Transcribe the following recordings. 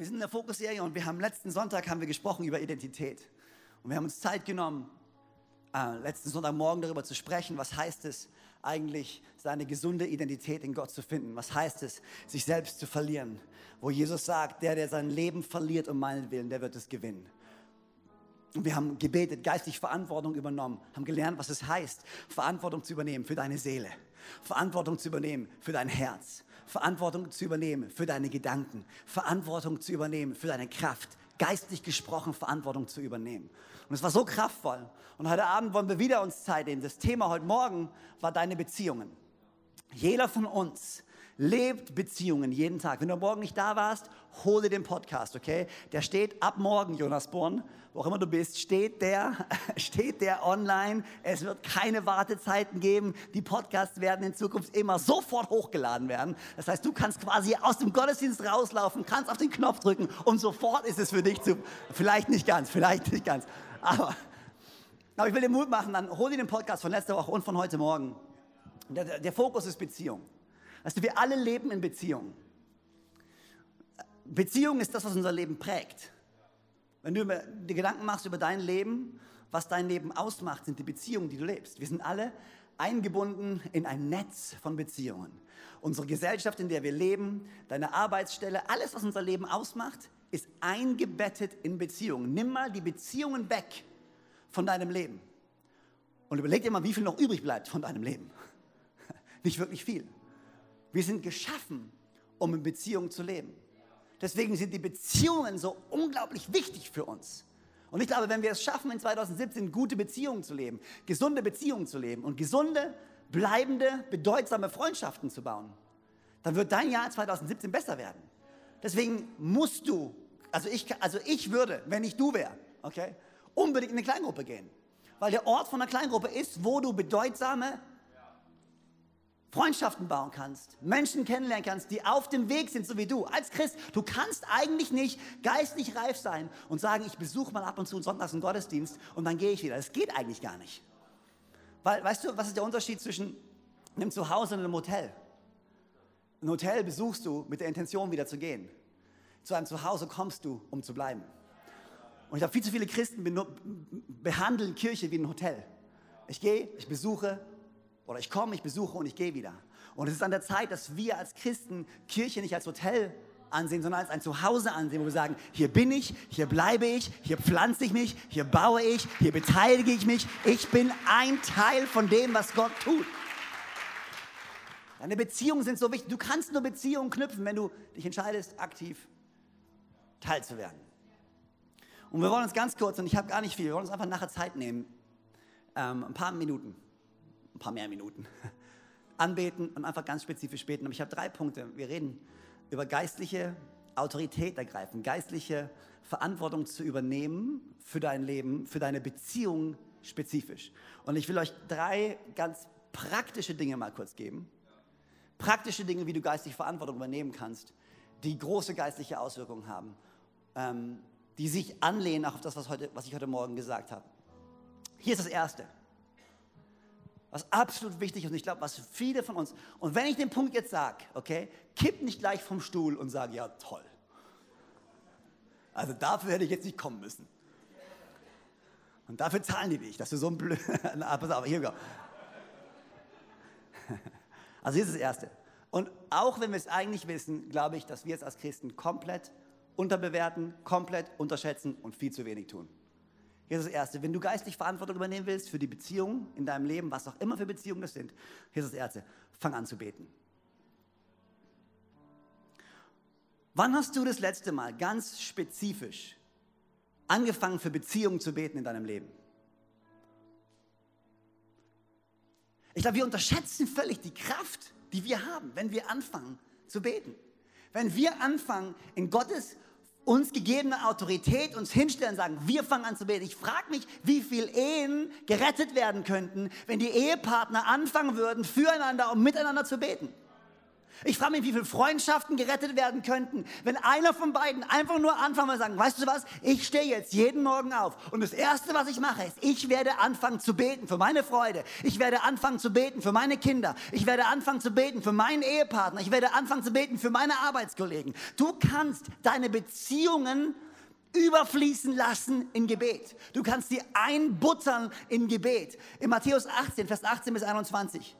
Wir sind in der Fokusserie und wir haben letzten Sonntag haben wir gesprochen über Identität. Und wir haben uns Zeit genommen, äh, letzten Sonntagmorgen darüber zu sprechen, was heißt es eigentlich, seine gesunde Identität in Gott zu finden. Was heißt es, sich selbst zu verlieren? Wo Jesus sagt, der, der sein Leben verliert um meinen Willen, der wird es gewinnen. Und wir haben gebetet, geistig Verantwortung übernommen, haben gelernt, was es heißt, Verantwortung zu übernehmen für deine Seele, Verantwortung zu übernehmen für dein Herz, Verantwortung zu übernehmen für deine Gedanken, Verantwortung zu übernehmen für deine Kraft, geistlich gesprochen Verantwortung zu übernehmen. Und es war so kraftvoll. Und heute Abend wollen wir wieder uns Zeit nehmen. Das Thema heute Morgen war deine Beziehungen. Jeder von uns lebt Beziehungen jeden Tag. Wenn du morgen nicht da warst, hol dir den Podcast, okay? Der steht ab morgen, Jonas Born, wo auch immer du bist, steht der, steht der online. Es wird keine Wartezeiten geben. Die Podcasts werden in Zukunft immer sofort hochgeladen werden. Das heißt, du kannst quasi aus dem Gottesdienst rauslaufen, kannst auf den Knopf drücken und sofort ist es für dich zu, vielleicht nicht ganz, vielleicht nicht ganz, aber, aber ich will dir Mut machen, dann hol dir den Podcast von letzter Woche und von heute Morgen. Der, der Fokus ist Beziehung. Weißt du, wir alle leben in Beziehungen. Beziehung ist das, was unser Leben prägt. Wenn du dir Gedanken machst über dein Leben, was dein Leben ausmacht, sind die Beziehungen, die du lebst. Wir sind alle eingebunden in ein Netz von Beziehungen. Unsere Gesellschaft, in der wir leben, deine Arbeitsstelle, alles, was unser Leben ausmacht, ist eingebettet in Beziehungen. Nimm mal die Beziehungen weg von deinem Leben und überleg dir mal, wie viel noch übrig bleibt von deinem Leben. Nicht wirklich viel. Wir sind geschaffen, um in Beziehungen zu leben. Deswegen sind die Beziehungen so unglaublich wichtig für uns. Und ich glaube, wenn wir es schaffen, in 2017 gute Beziehungen zu leben, gesunde Beziehungen zu leben und gesunde, bleibende, bedeutsame Freundschaften zu bauen, dann wird dein Jahr 2017 besser werden. Deswegen musst du, also ich, also ich würde, wenn ich du wäre, okay, unbedingt in eine Kleingruppe gehen. Weil der Ort von einer Kleingruppe ist, wo du bedeutsame Freundschaften bauen kannst, Menschen kennenlernen kannst, die auf dem Weg sind, so wie du. Als Christ, du kannst eigentlich nicht geistlich reif sein und sagen, ich besuche mal ab und zu sonntags einen Gottesdienst und dann gehe ich wieder. Das geht eigentlich gar nicht. Weil, weißt du, was ist der Unterschied zwischen einem Zuhause und einem Hotel? Ein Hotel besuchst du mit der Intention, wieder zu gehen. Zu einem Zuhause kommst du, um zu bleiben. Und ich habe viel zu viele Christen behandeln Kirche wie ein Hotel. Ich gehe, ich besuche, oder ich komme, ich besuche und ich gehe wieder. Und es ist an der Zeit, dass wir als Christen Kirche nicht als Hotel ansehen, sondern als ein Zuhause ansehen, wo wir sagen, hier bin ich, hier bleibe ich, hier pflanze ich mich, hier baue ich, hier beteilige ich mich. Ich bin ein Teil von dem, was Gott tut. Deine Beziehungen sind so wichtig. Du kannst nur Beziehungen knüpfen, wenn du dich entscheidest, aktiv teilzuwerden. Und wir wollen uns ganz kurz, und ich habe gar nicht viel, wir wollen uns einfach nachher Zeit nehmen, ähm, ein paar Minuten ein paar mehr Minuten, anbeten und einfach ganz spezifisch beten. Aber ich habe drei Punkte. Wir reden über geistliche Autorität ergreifen, geistliche Verantwortung zu übernehmen für dein Leben, für deine Beziehung spezifisch. Und ich will euch drei ganz praktische Dinge mal kurz geben. Praktische Dinge, wie du geistliche Verantwortung übernehmen kannst, die große geistliche Auswirkungen haben, ähm, die sich anlehnen auch auf das, was, heute, was ich heute Morgen gesagt habe. Hier ist das Erste was absolut wichtig ist und ich glaube, was viele von uns, und wenn ich den Punkt jetzt sage, okay, kipp nicht gleich vom Stuhl und sage, ja toll. Also dafür hätte ich jetzt nicht kommen müssen. Und dafür zahlen die dich, dass du so ein blöd, pass auf, hier wir Also hier ist das Erste. Und auch wenn wir es eigentlich wissen, glaube ich, dass wir es als Christen komplett unterbewerten, komplett unterschätzen und viel zu wenig tun. Hier ist das Erste. Wenn du geistlich Verantwortung übernehmen willst für die Beziehungen in deinem Leben, was auch immer für Beziehungen das sind, hier ist das Erste. Fang an zu beten. Wann hast du das letzte Mal ganz spezifisch angefangen für Beziehungen zu beten in deinem Leben? Ich glaube, wir unterschätzen völlig die Kraft, die wir haben, wenn wir anfangen zu beten. Wenn wir anfangen, in Gottes uns gegebene Autorität uns hinstellen und sagen, wir fangen an zu beten. Ich frage mich, wie viele Ehen gerettet werden könnten, wenn die Ehepartner anfangen würden, füreinander und miteinander zu beten. Ich frage mich, wie viele Freundschaften gerettet werden könnten, wenn einer von beiden einfach nur anfangen und sagen, weißt du was, ich stehe jetzt jeden Morgen auf und das Erste, was ich mache, ist, ich werde anfangen zu beten für meine Freude. Ich werde anfangen zu beten für meine Kinder. Ich werde anfangen zu beten für meinen Ehepartner. Ich werde anfangen zu beten für meine Arbeitskollegen. Du kannst deine Beziehungen überfließen lassen in Gebet. Du kannst sie einbuttern in Gebet. In Matthäus 18, Vers 18 bis 21.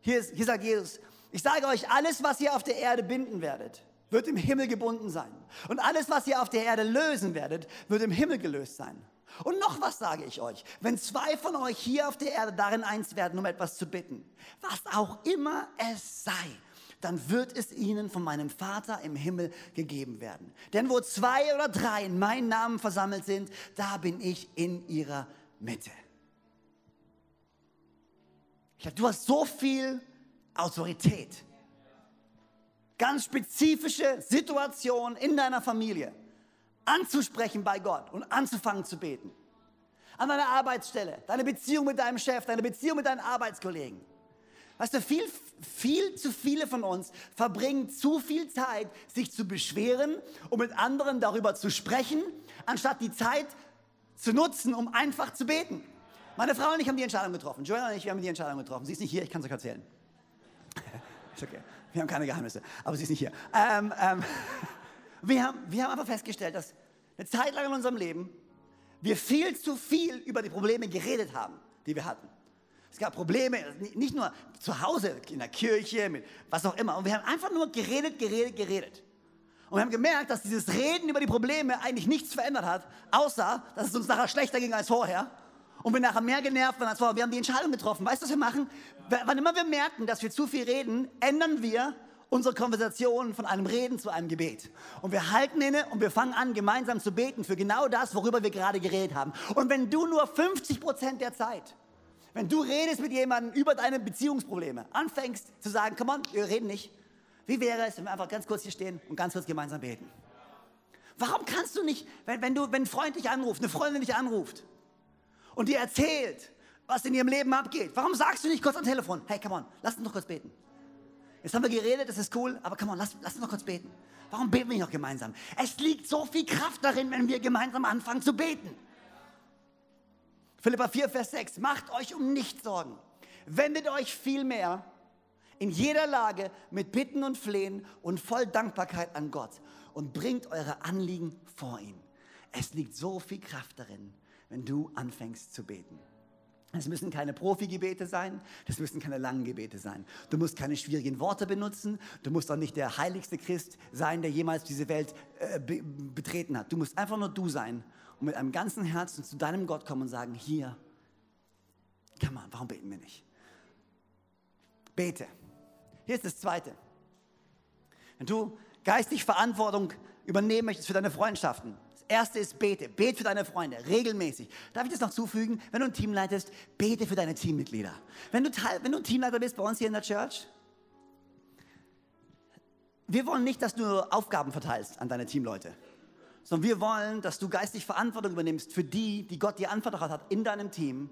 Hier, ist, hier sagt Jesus, ich sage euch, alles, was ihr auf der Erde binden werdet, wird im Himmel gebunden sein. Und alles, was ihr auf der Erde lösen werdet, wird im Himmel gelöst sein. Und noch was sage ich euch, wenn zwei von euch hier auf der Erde darin eins werden, um etwas zu bitten, was auch immer es sei, dann wird es ihnen von meinem Vater im Himmel gegeben werden. Denn wo zwei oder drei in meinen Namen versammelt sind, da bin ich in ihrer Mitte. Ich glaube, du hast so viel Autorität. Ganz spezifische Situationen in deiner Familie anzusprechen bei Gott und anzufangen zu beten. An deiner Arbeitsstelle, deine Beziehung mit deinem Chef, deine Beziehung mit deinen Arbeitskollegen. Weißt du, viel, viel zu viele von uns verbringen zu viel Zeit, sich zu beschweren, um mit anderen darüber zu sprechen, anstatt die Zeit zu nutzen, um einfach zu beten. Meine Frau und ich haben die Entscheidung getroffen. Joanna und ich, haben die Entscheidung getroffen. Sie ist nicht hier, ich kann es euch erzählen. ist okay. Wir haben keine Geheimnisse, aber sie ist nicht hier. Ähm, ähm, wir, haben, wir haben einfach festgestellt, dass eine Zeit lang in unserem Leben wir viel zu viel über die Probleme geredet haben, die wir hatten. Es gab Probleme, nicht nur zu Hause, in der Kirche, mit was auch immer. Und wir haben einfach nur geredet, geredet, geredet. Und wir haben gemerkt, dass dieses Reden über die Probleme eigentlich nichts verändert hat, außer dass es uns nachher schlechter ging als vorher. Und wir nachher mehr genervt waren als vorher. Wir haben die Entscheidung getroffen. Weißt du, was wir machen? Wann immer wir merken, dass wir zu viel reden, ändern wir unsere Konversation von einem Reden zu einem Gebet. Und wir halten inne und wir fangen an, gemeinsam zu beten für genau das, worüber wir gerade geredet haben. Und wenn du nur 50 Prozent der Zeit, wenn du redest mit jemandem über deine Beziehungsprobleme, anfängst zu sagen, komm on, wir reden nicht. Wie wäre es, wenn wir einfach ganz kurz hier stehen und ganz kurz gemeinsam beten? Warum kannst du nicht, wenn, wenn, du, wenn ein Freund dich anruft, eine Freundin dich anruft und dir erzählt, was in ihrem Leben abgeht, warum sagst du nicht kurz am Telefon, hey, come on, lass uns noch kurz beten. Jetzt haben wir geredet, das ist cool, aber come on, lass, lass uns noch kurz beten. Warum beten wir nicht noch gemeinsam? Es liegt so viel Kraft darin, wenn wir gemeinsam anfangen zu beten. Philippa 4, Vers 6, macht euch um nichts Sorgen. Wendet euch vielmehr in jeder Lage mit Bitten und Flehen und voll Dankbarkeit an Gott und bringt eure Anliegen vor ihn. Es liegt so viel Kraft darin, wenn du anfängst zu beten. Es müssen keine Profi-Gebete sein, das müssen keine langen Gebete sein. Du musst keine schwierigen Worte benutzen, du musst auch nicht der heiligste Christ sein, der jemals diese Welt äh, be betreten hat. Du musst einfach nur du sein und mit einem ganzen Herzen zu deinem Gott kommen und sagen, hier, kann man, warum beten wir nicht? Bete. Hier ist das Zweite. Wenn du geistig Verantwortung übernehmen möchtest für deine Freundschaften, Erste ist bete. Bete für deine Freunde, regelmäßig. Darf ich das noch zufügen? Wenn du ein Team leitest, bete für deine Teammitglieder. Wenn du, Teil, wenn du ein Teamleiter bist bei uns hier in der Church, wir wollen nicht, dass du Aufgaben verteilst an deine Teamleute sondern wir wollen, dass du geistig Verantwortung übernimmst für die, die Gott dir anvertraut hat in deinem Team.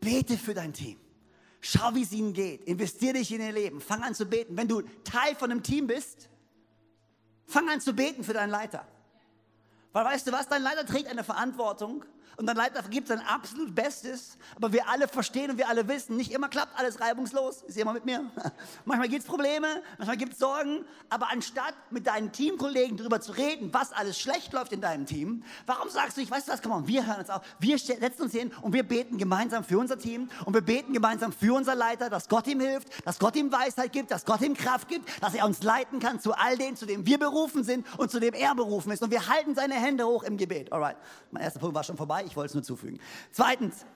Bete für dein Team. Schau, wie es ihnen geht. Investiere dich in ihr Leben. Fang an zu beten. Wenn du Teil von einem Team bist, fang an zu beten für deinen Leiter. Weil weißt du was, dein Leiter trägt eine Verantwortung und dein Leiter gibt sein absolut Bestes, aber wir alle verstehen und wir alle wissen, nicht immer klappt alles reibungslos. Ist jemand mit mir? manchmal gibt es Probleme, manchmal gibt es Sorgen, aber anstatt mit deinen Teamkollegen darüber zu reden, was alles schlecht läuft in deinem Team, warum sagst du, ich weiß was, komm on, wir hören uns auf, wir setzen uns hin und wir beten gemeinsam für unser Team und wir beten gemeinsam für unser Leiter, dass Gott ihm hilft, dass Gott ihm Weisheit gibt, dass Gott ihm Kraft gibt, dass er uns leiten kann zu all dem, zu dem wir berufen sind und zu dem er berufen ist und wir halten seine Hände hoch im Gebet. Alright, mein erster Punkt war schon vorbei, ich wollte es nur zufügen. Zweitens,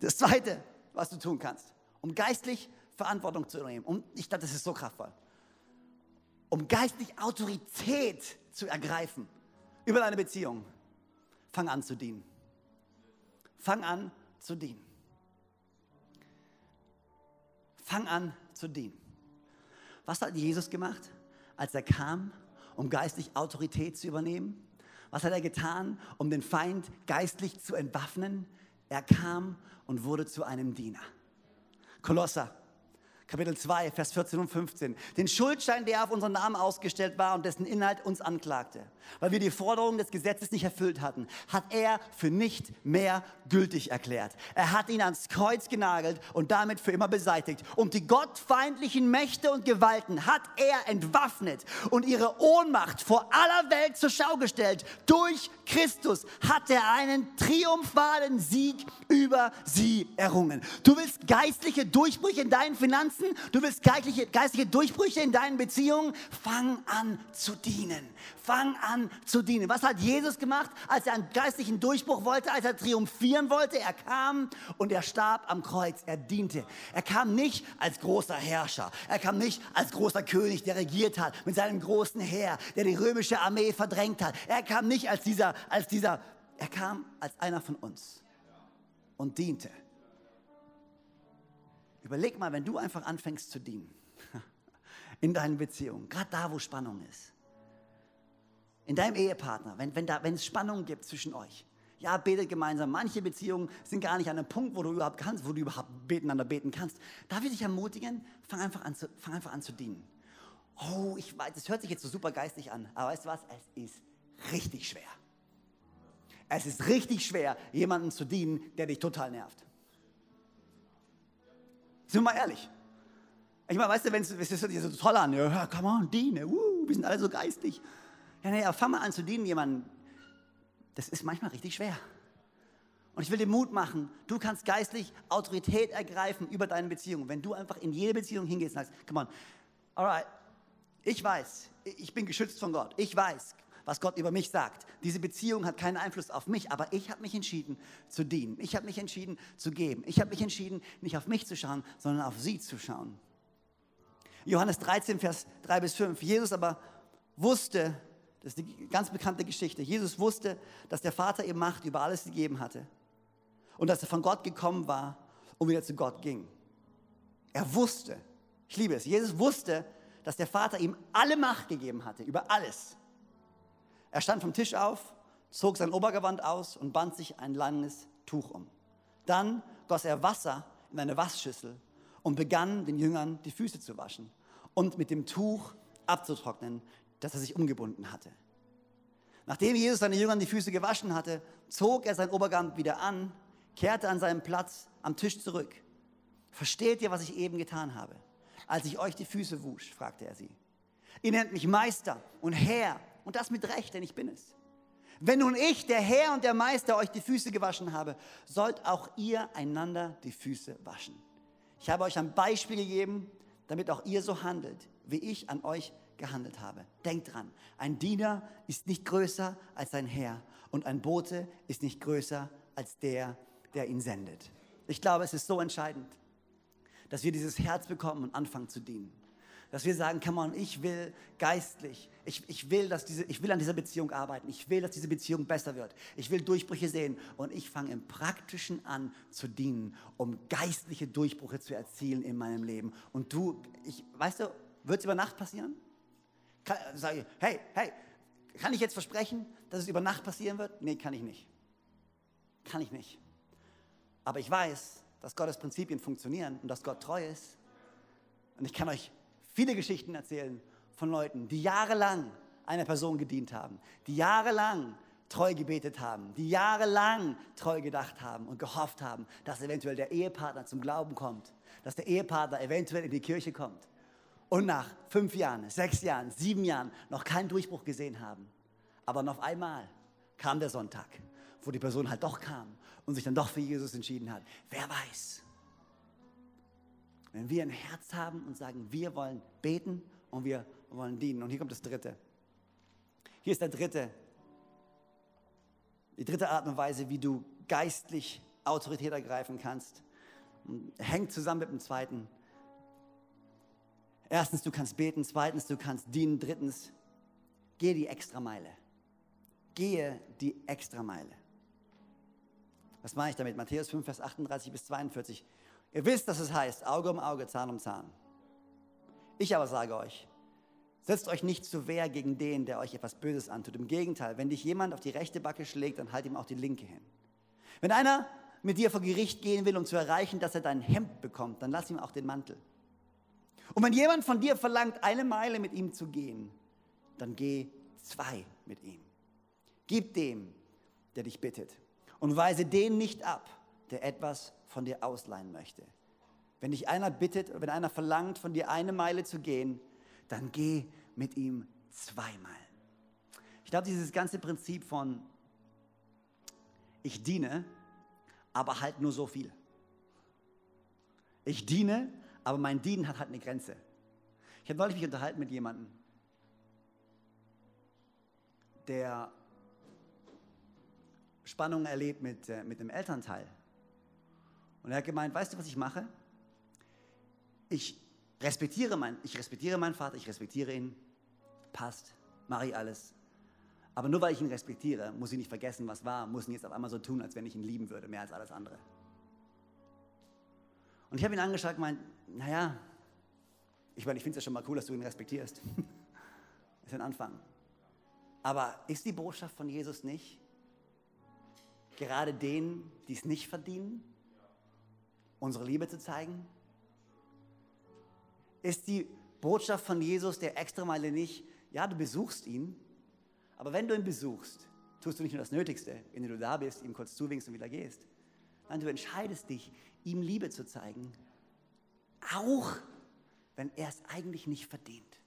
das Zweite, was du tun kannst, um geistlich Verantwortung zu übernehmen. Und ich glaube, das ist so kraftvoll. Um geistlich Autorität zu ergreifen über deine Beziehung, fang an zu dienen. Fang an zu dienen. Fang an zu dienen. Was hat Jesus gemacht, als er kam, um geistlich Autorität zu übernehmen? Was hat er getan, um den Feind geistlich zu entwaffnen? Er kam und wurde zu einem Diener. Kolosser, Kapitel 2, Vers 14 und 15. Den Schuldschein, der auf unseren Namen ausgestellt war und dessen Inhalt uns anklagte. Weil wir die Forderungen des Gesetzes nicht erfüllt hatten, hat er für nicht mehr gültig erklärt. Er hat ihn ans Kreuz genagelt und damit für immer beseitigt. Und die gottfeindlichen Mächte und Gewalten hat er entwaffnet und ihre Ohnmacht vor aller Welt zur Schau gestellt. Durch Christus hat er einen triumphalen Sieg über sie errungen. Du willst geistliche Durchbrüche in deinen Finanzen? Du willst geistliche, geistliche Durchbrüche in deinen Beziehungen? Fang an zu dienen. Fang an zu dienen. Was hat Jesus gemacht, als er einen geistlichen Durchbruch wollte, als er triumphieren wollte? Er kam und er starb am Kreuz. Er diente. Er kam nicht als großer Herrscher. Er kam nicht als großer König, der regiert hat mit seinem großen Heer, der die römische Armee verdrängt hat. Er kam nicht als dieser, als dieser, er kam als einer von uns und diente. Überleg mal, wenn du einfach anfängst zu dienen in deinen Beziehungen, gerade da, wo Spannung ist, in deinem Ehepartner, wenn, wenn, da, wenn es Spannung gibt zwischen euch, ja, betet gemeinsam. Manche Beziehungen sind gar nicht an einem Punkt, wo du überhaupt kannst, wo du überhaupt miteinander beten kannst. Darf ich dich ermutigen? Fang einfach an zu, fang einfach an zu dienen. Oh, ich weiß, das hört sich jetzt so super geistig an, aber weißt du was? Es ist richtig schwer. Es ist richtig schwer, jemandem zu dienen, der dich total nervt. Sind wir mal ehrlich. Ich meine, weißt du, wenn es so toll an, ja, come on, diene, uh, wir sind alle so geistig. Ja, naja, fang mal an zu dienen, jemandem. Das ist manchmal richtig schwer. Und ich will dir Mut machen, du kannst geistlich Autorität ergreifen über deine Beziehung. Wenn du einfach in jede Beziehung hingehst und sagst, come on, alright, ich weiß, ich bin geschützt von Gott. Ich weiß, was Gott über mich sagt. Diese Beziehung hat keinen Einfluss auf mich, aber ich habe mich entschieden zu dienen. Ich habe mich entschieden zu geben. Ich habe mich entschieden, nicht auf mich zu schauen, sondern auf sie zu schauen. Johannes 13, Vers 3 bis 5. Jesus aber wusste, das ist die ganz bekannte Geschichte, Jesus wusste, dass der Vater ihm Macht über alles gegeben hatte und dass er von Gott gekommen war und wieder zu Gott ging. Er wusste, ich liebe es, Jesus wusste, dass der Vater ihm alle Macht gegeben hatte, über alles. Er stand vom Tisch auf, zog sein Obergewand aus und band sich ein langes Tuch um. Dann goss er Wasser in eine Waschschüssel und begann den Jüngern die Füße zu waschen und mit dem Tuch abzutrocknen, das er sich umgebunden hatte. Nachdem Jesus seine Jüngern die Füße gewaschen hatte, zog er sein Obergewand wieder an, kehrte an seinen Platz am Tisch zurück. Versteht ihr, was ich eben getan habe? Als ich euch die Füße wusch, fragte er sie. Ihr nennt mich Meister und Herr und das mit Recht, denn ich bin es. Wenn nun ich, der Herr und der Meister, euch die Füße gewaschen habe, sollt auch ihr einander die Füße waschen. Ich habe euch ein Beispiel gegeben, damit auch ihr so handelt, wie ich an euch gehandelt habe. Denkt dran, ein Diener ist nicht größer als sein Herr und ein Bote ist nicht größer als der, der ihn sendet. Ich glaube, es ist so entscheidend, dass wir dieses Herz bekommen und anfangen zu dienen. Dass wir sagen, come on, ich will geistlich, ich, ich, will, dass diese, ich will an dieser Beziehung arbeiten, ich will, dass diese Beziehung besser wird, ich will Durchbrüche sehen und ich fange im Praktischen an zu dienen, um geistliche Durchbrüche zu erzielen in meinem Leben. Und du, ich, weißt du, wird es über Nacht passieren? Kann, sag ich, hey, hey, kann ich jetzt versprechen, dass es über Nacht passieren wird? Nee, kann ich nicht. Kann ich nicht. Aber ich weiß, dass Gottes Prinzipien funktionieren und dass Gott treu ist. Und ich kann euch viele Geschichten erzählen von Leuten, die jahrelang einer Person gedient haben, die jahrelang treu gebetet haben, die jahrelang treu gedacht haben und gehofft haben, dass eventuell der Ehepartner zum Glauben kommt, dass der Ehepartner eventuell in die Kirche kommt und nach fünf Jahren, sechs Jahren, sieben Jahren noch keinen Durchbruch gesehen haben. Aber noch einmal kam der Sonntag, wo die Person halt doch kam und sich dann doch für Jesus entschieden hat. Wer weiß, wenn wir ein Herz haben und sagen, wir wollen beten und wir wollen dienen. Und hier kommt das dritte. Hier ist der dritte, die dritte Art und Weise, wie du geistlich Autorität ergreifen kannst. Hängt zusammen mit dem zweiten. Erstens, du kannst beten. Zweitens, du kannst dienen. Drittens, gehe die Extrameile. Gehe die Extrameile. Was meine ich damit? Matthäus 5, Vers 38 bis 42. Ihr wisst, dass es heißt, Auge um Auge, Zahn um Zahn. Ich aber sage euch, setzt euch nicht zu Wehr gegen den, der euch etwas Böses antut. Im Gegenteil, wenn dich jemand auf die rechte Backe schlägt, dann halt ihm auch die linke hin. Wenn einer mit dir vor Gericht gehen will, um zu erreichen, dass er dein Hemd bekommt, dann lass ihm auch den Mantel. Und wenn jemand von dir verlangt, eine Meile mit ihm zu gehen, dann geh zwei mit ihm. Gib dem, der dich bittet. Und weise den nicht ab, der etwas von dir ausleihen möchte. Wenn dich einer bittet, wenn einer verlangt, von dir eine Meile zu gehen, dann geh mit ihm zwei Meilen. Ich glaube, dieses ganze Prinzip von ich diene, aber halt nur so viel. Ich diene, aber mein Dienen hat halt eine Grenze. Ich habe neulich mich unterhalten mit jemandem, der Spannungen erlebt mit, äh, mit dem Elternteil. Und er hat gemeint, weißt du, was ich mache? Ich respektiere, mein, ich respektiere meinen Vater, ich respektiere ihn, passt, mache ich alles. Aber nur weil ich ihn respektiere, muss ich nicht vergessen, was war, muss ihn jetzt auf einmal so tun, als wenn ich ihn lieben würde, mehr als alles andere. Und ich habe ihn angeschaut und gemeint, naja, ich meine, ich finde es ja schon mal cool, dass du ihn respektierst. ist ein Anfang. Aber ist die Botschaft von Jesus nicht, gerade denen, die es nicht verdienen, unsere Liebe zu zeigen? Ist die Botschaft von Jesus der Extrameile nicht, ja, du besuchst ihn, aber wenn du ihn besuchst, tust du nicht nur das Nötigste, indem du da bist, ihm kurz zuwinkst und wieder gehst. Nein, du entscheidest dich, ihm Liebe zu zeigen, auch wenn er es eigentlich nicht verdient.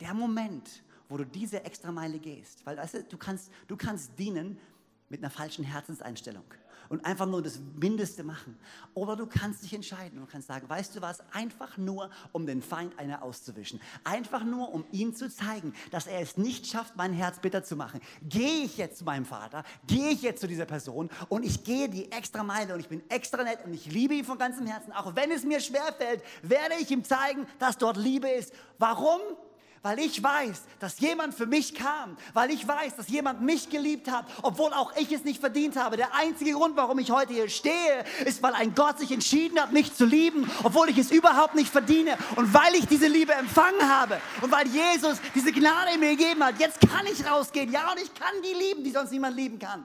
Der Moment, wo du diese Extrameile gehst, weil weißt du, du, kannst, du kannst dienen mit einer falschen Herzenseinstellung und einfach nur das Mindeste machen. Oder du kannst dich entscheiden und kannst sagen, weißt du was, einfach nur, um den Feind eine auszuwischen. Einfach nur, um ihm zu zeigen, dass er es nicht schafft, mein Herz bitter zu machen. Gehe ich jetzt zu meinem Vater, gehe ich jetzt zu dieser Person und ich gehe die extra Meile und ich bin extra nett und ich liebe ihn von ganzem Herzen. Auch wenn es mir schwerfällt, werde ich ihm zeigen, dass dort Liebe ist. Warum? Weil ich weiß, dass jemand für mich kam, weil ich weiß, dass jemand mich geliebt hat, obwohl auch ich es nicht verdient habe. Der einzige Grund, warum ich heute hier stehe, ist, weil ein Gott sich entschieden hat, mich zu lieben, obwohl ich es überhaupt nicht verdiene und weil ich diese Liebe empfangen habe und weil Jesus diese Gnade mir gegeben hat. Jetzt kann ich rausgehen, ja, und ich kann die lieben, die sonst niemand lieben kann.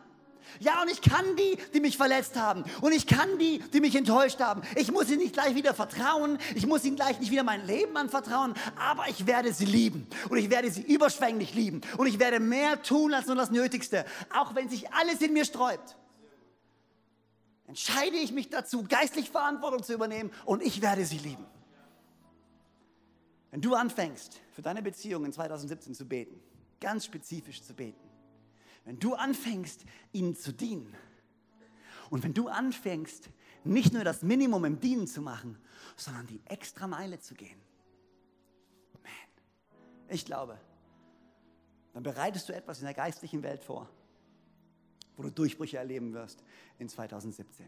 Ja, und ich kann die, die mich verletzt haben. Und ich kann die, die mich enttäuscht haben. Ich muss ihnen nicht gleich wieder vertrauen. Ich muss ihnen gleich nicht wieder mein Leben anvertrauen. Aber ich werde sie lieben. Und ich werde sie überschwänglich lieben. Und ich werde mehr tun als nur das Nötigste. Auch wenn sich alles in mir sträubt. Entscheide ich mich dazu, geistlich Verantwortung zu übernehmen. Und ich werde sie lieben. Wenn du anfängst, für deine Beziehung in 2017 zu beten, ganz spezifisch zu beten, wenn du anfängst, ihnen zu dienen und wenn du anfängst, nicht nur das Minimum im Dienen zu machen, sondern die extra Meile zu gehen, man, ich glaube, dann bereitest du etwas in der geistlichen Welt vor, wo du Durchbrüche erleben wirst in 2017.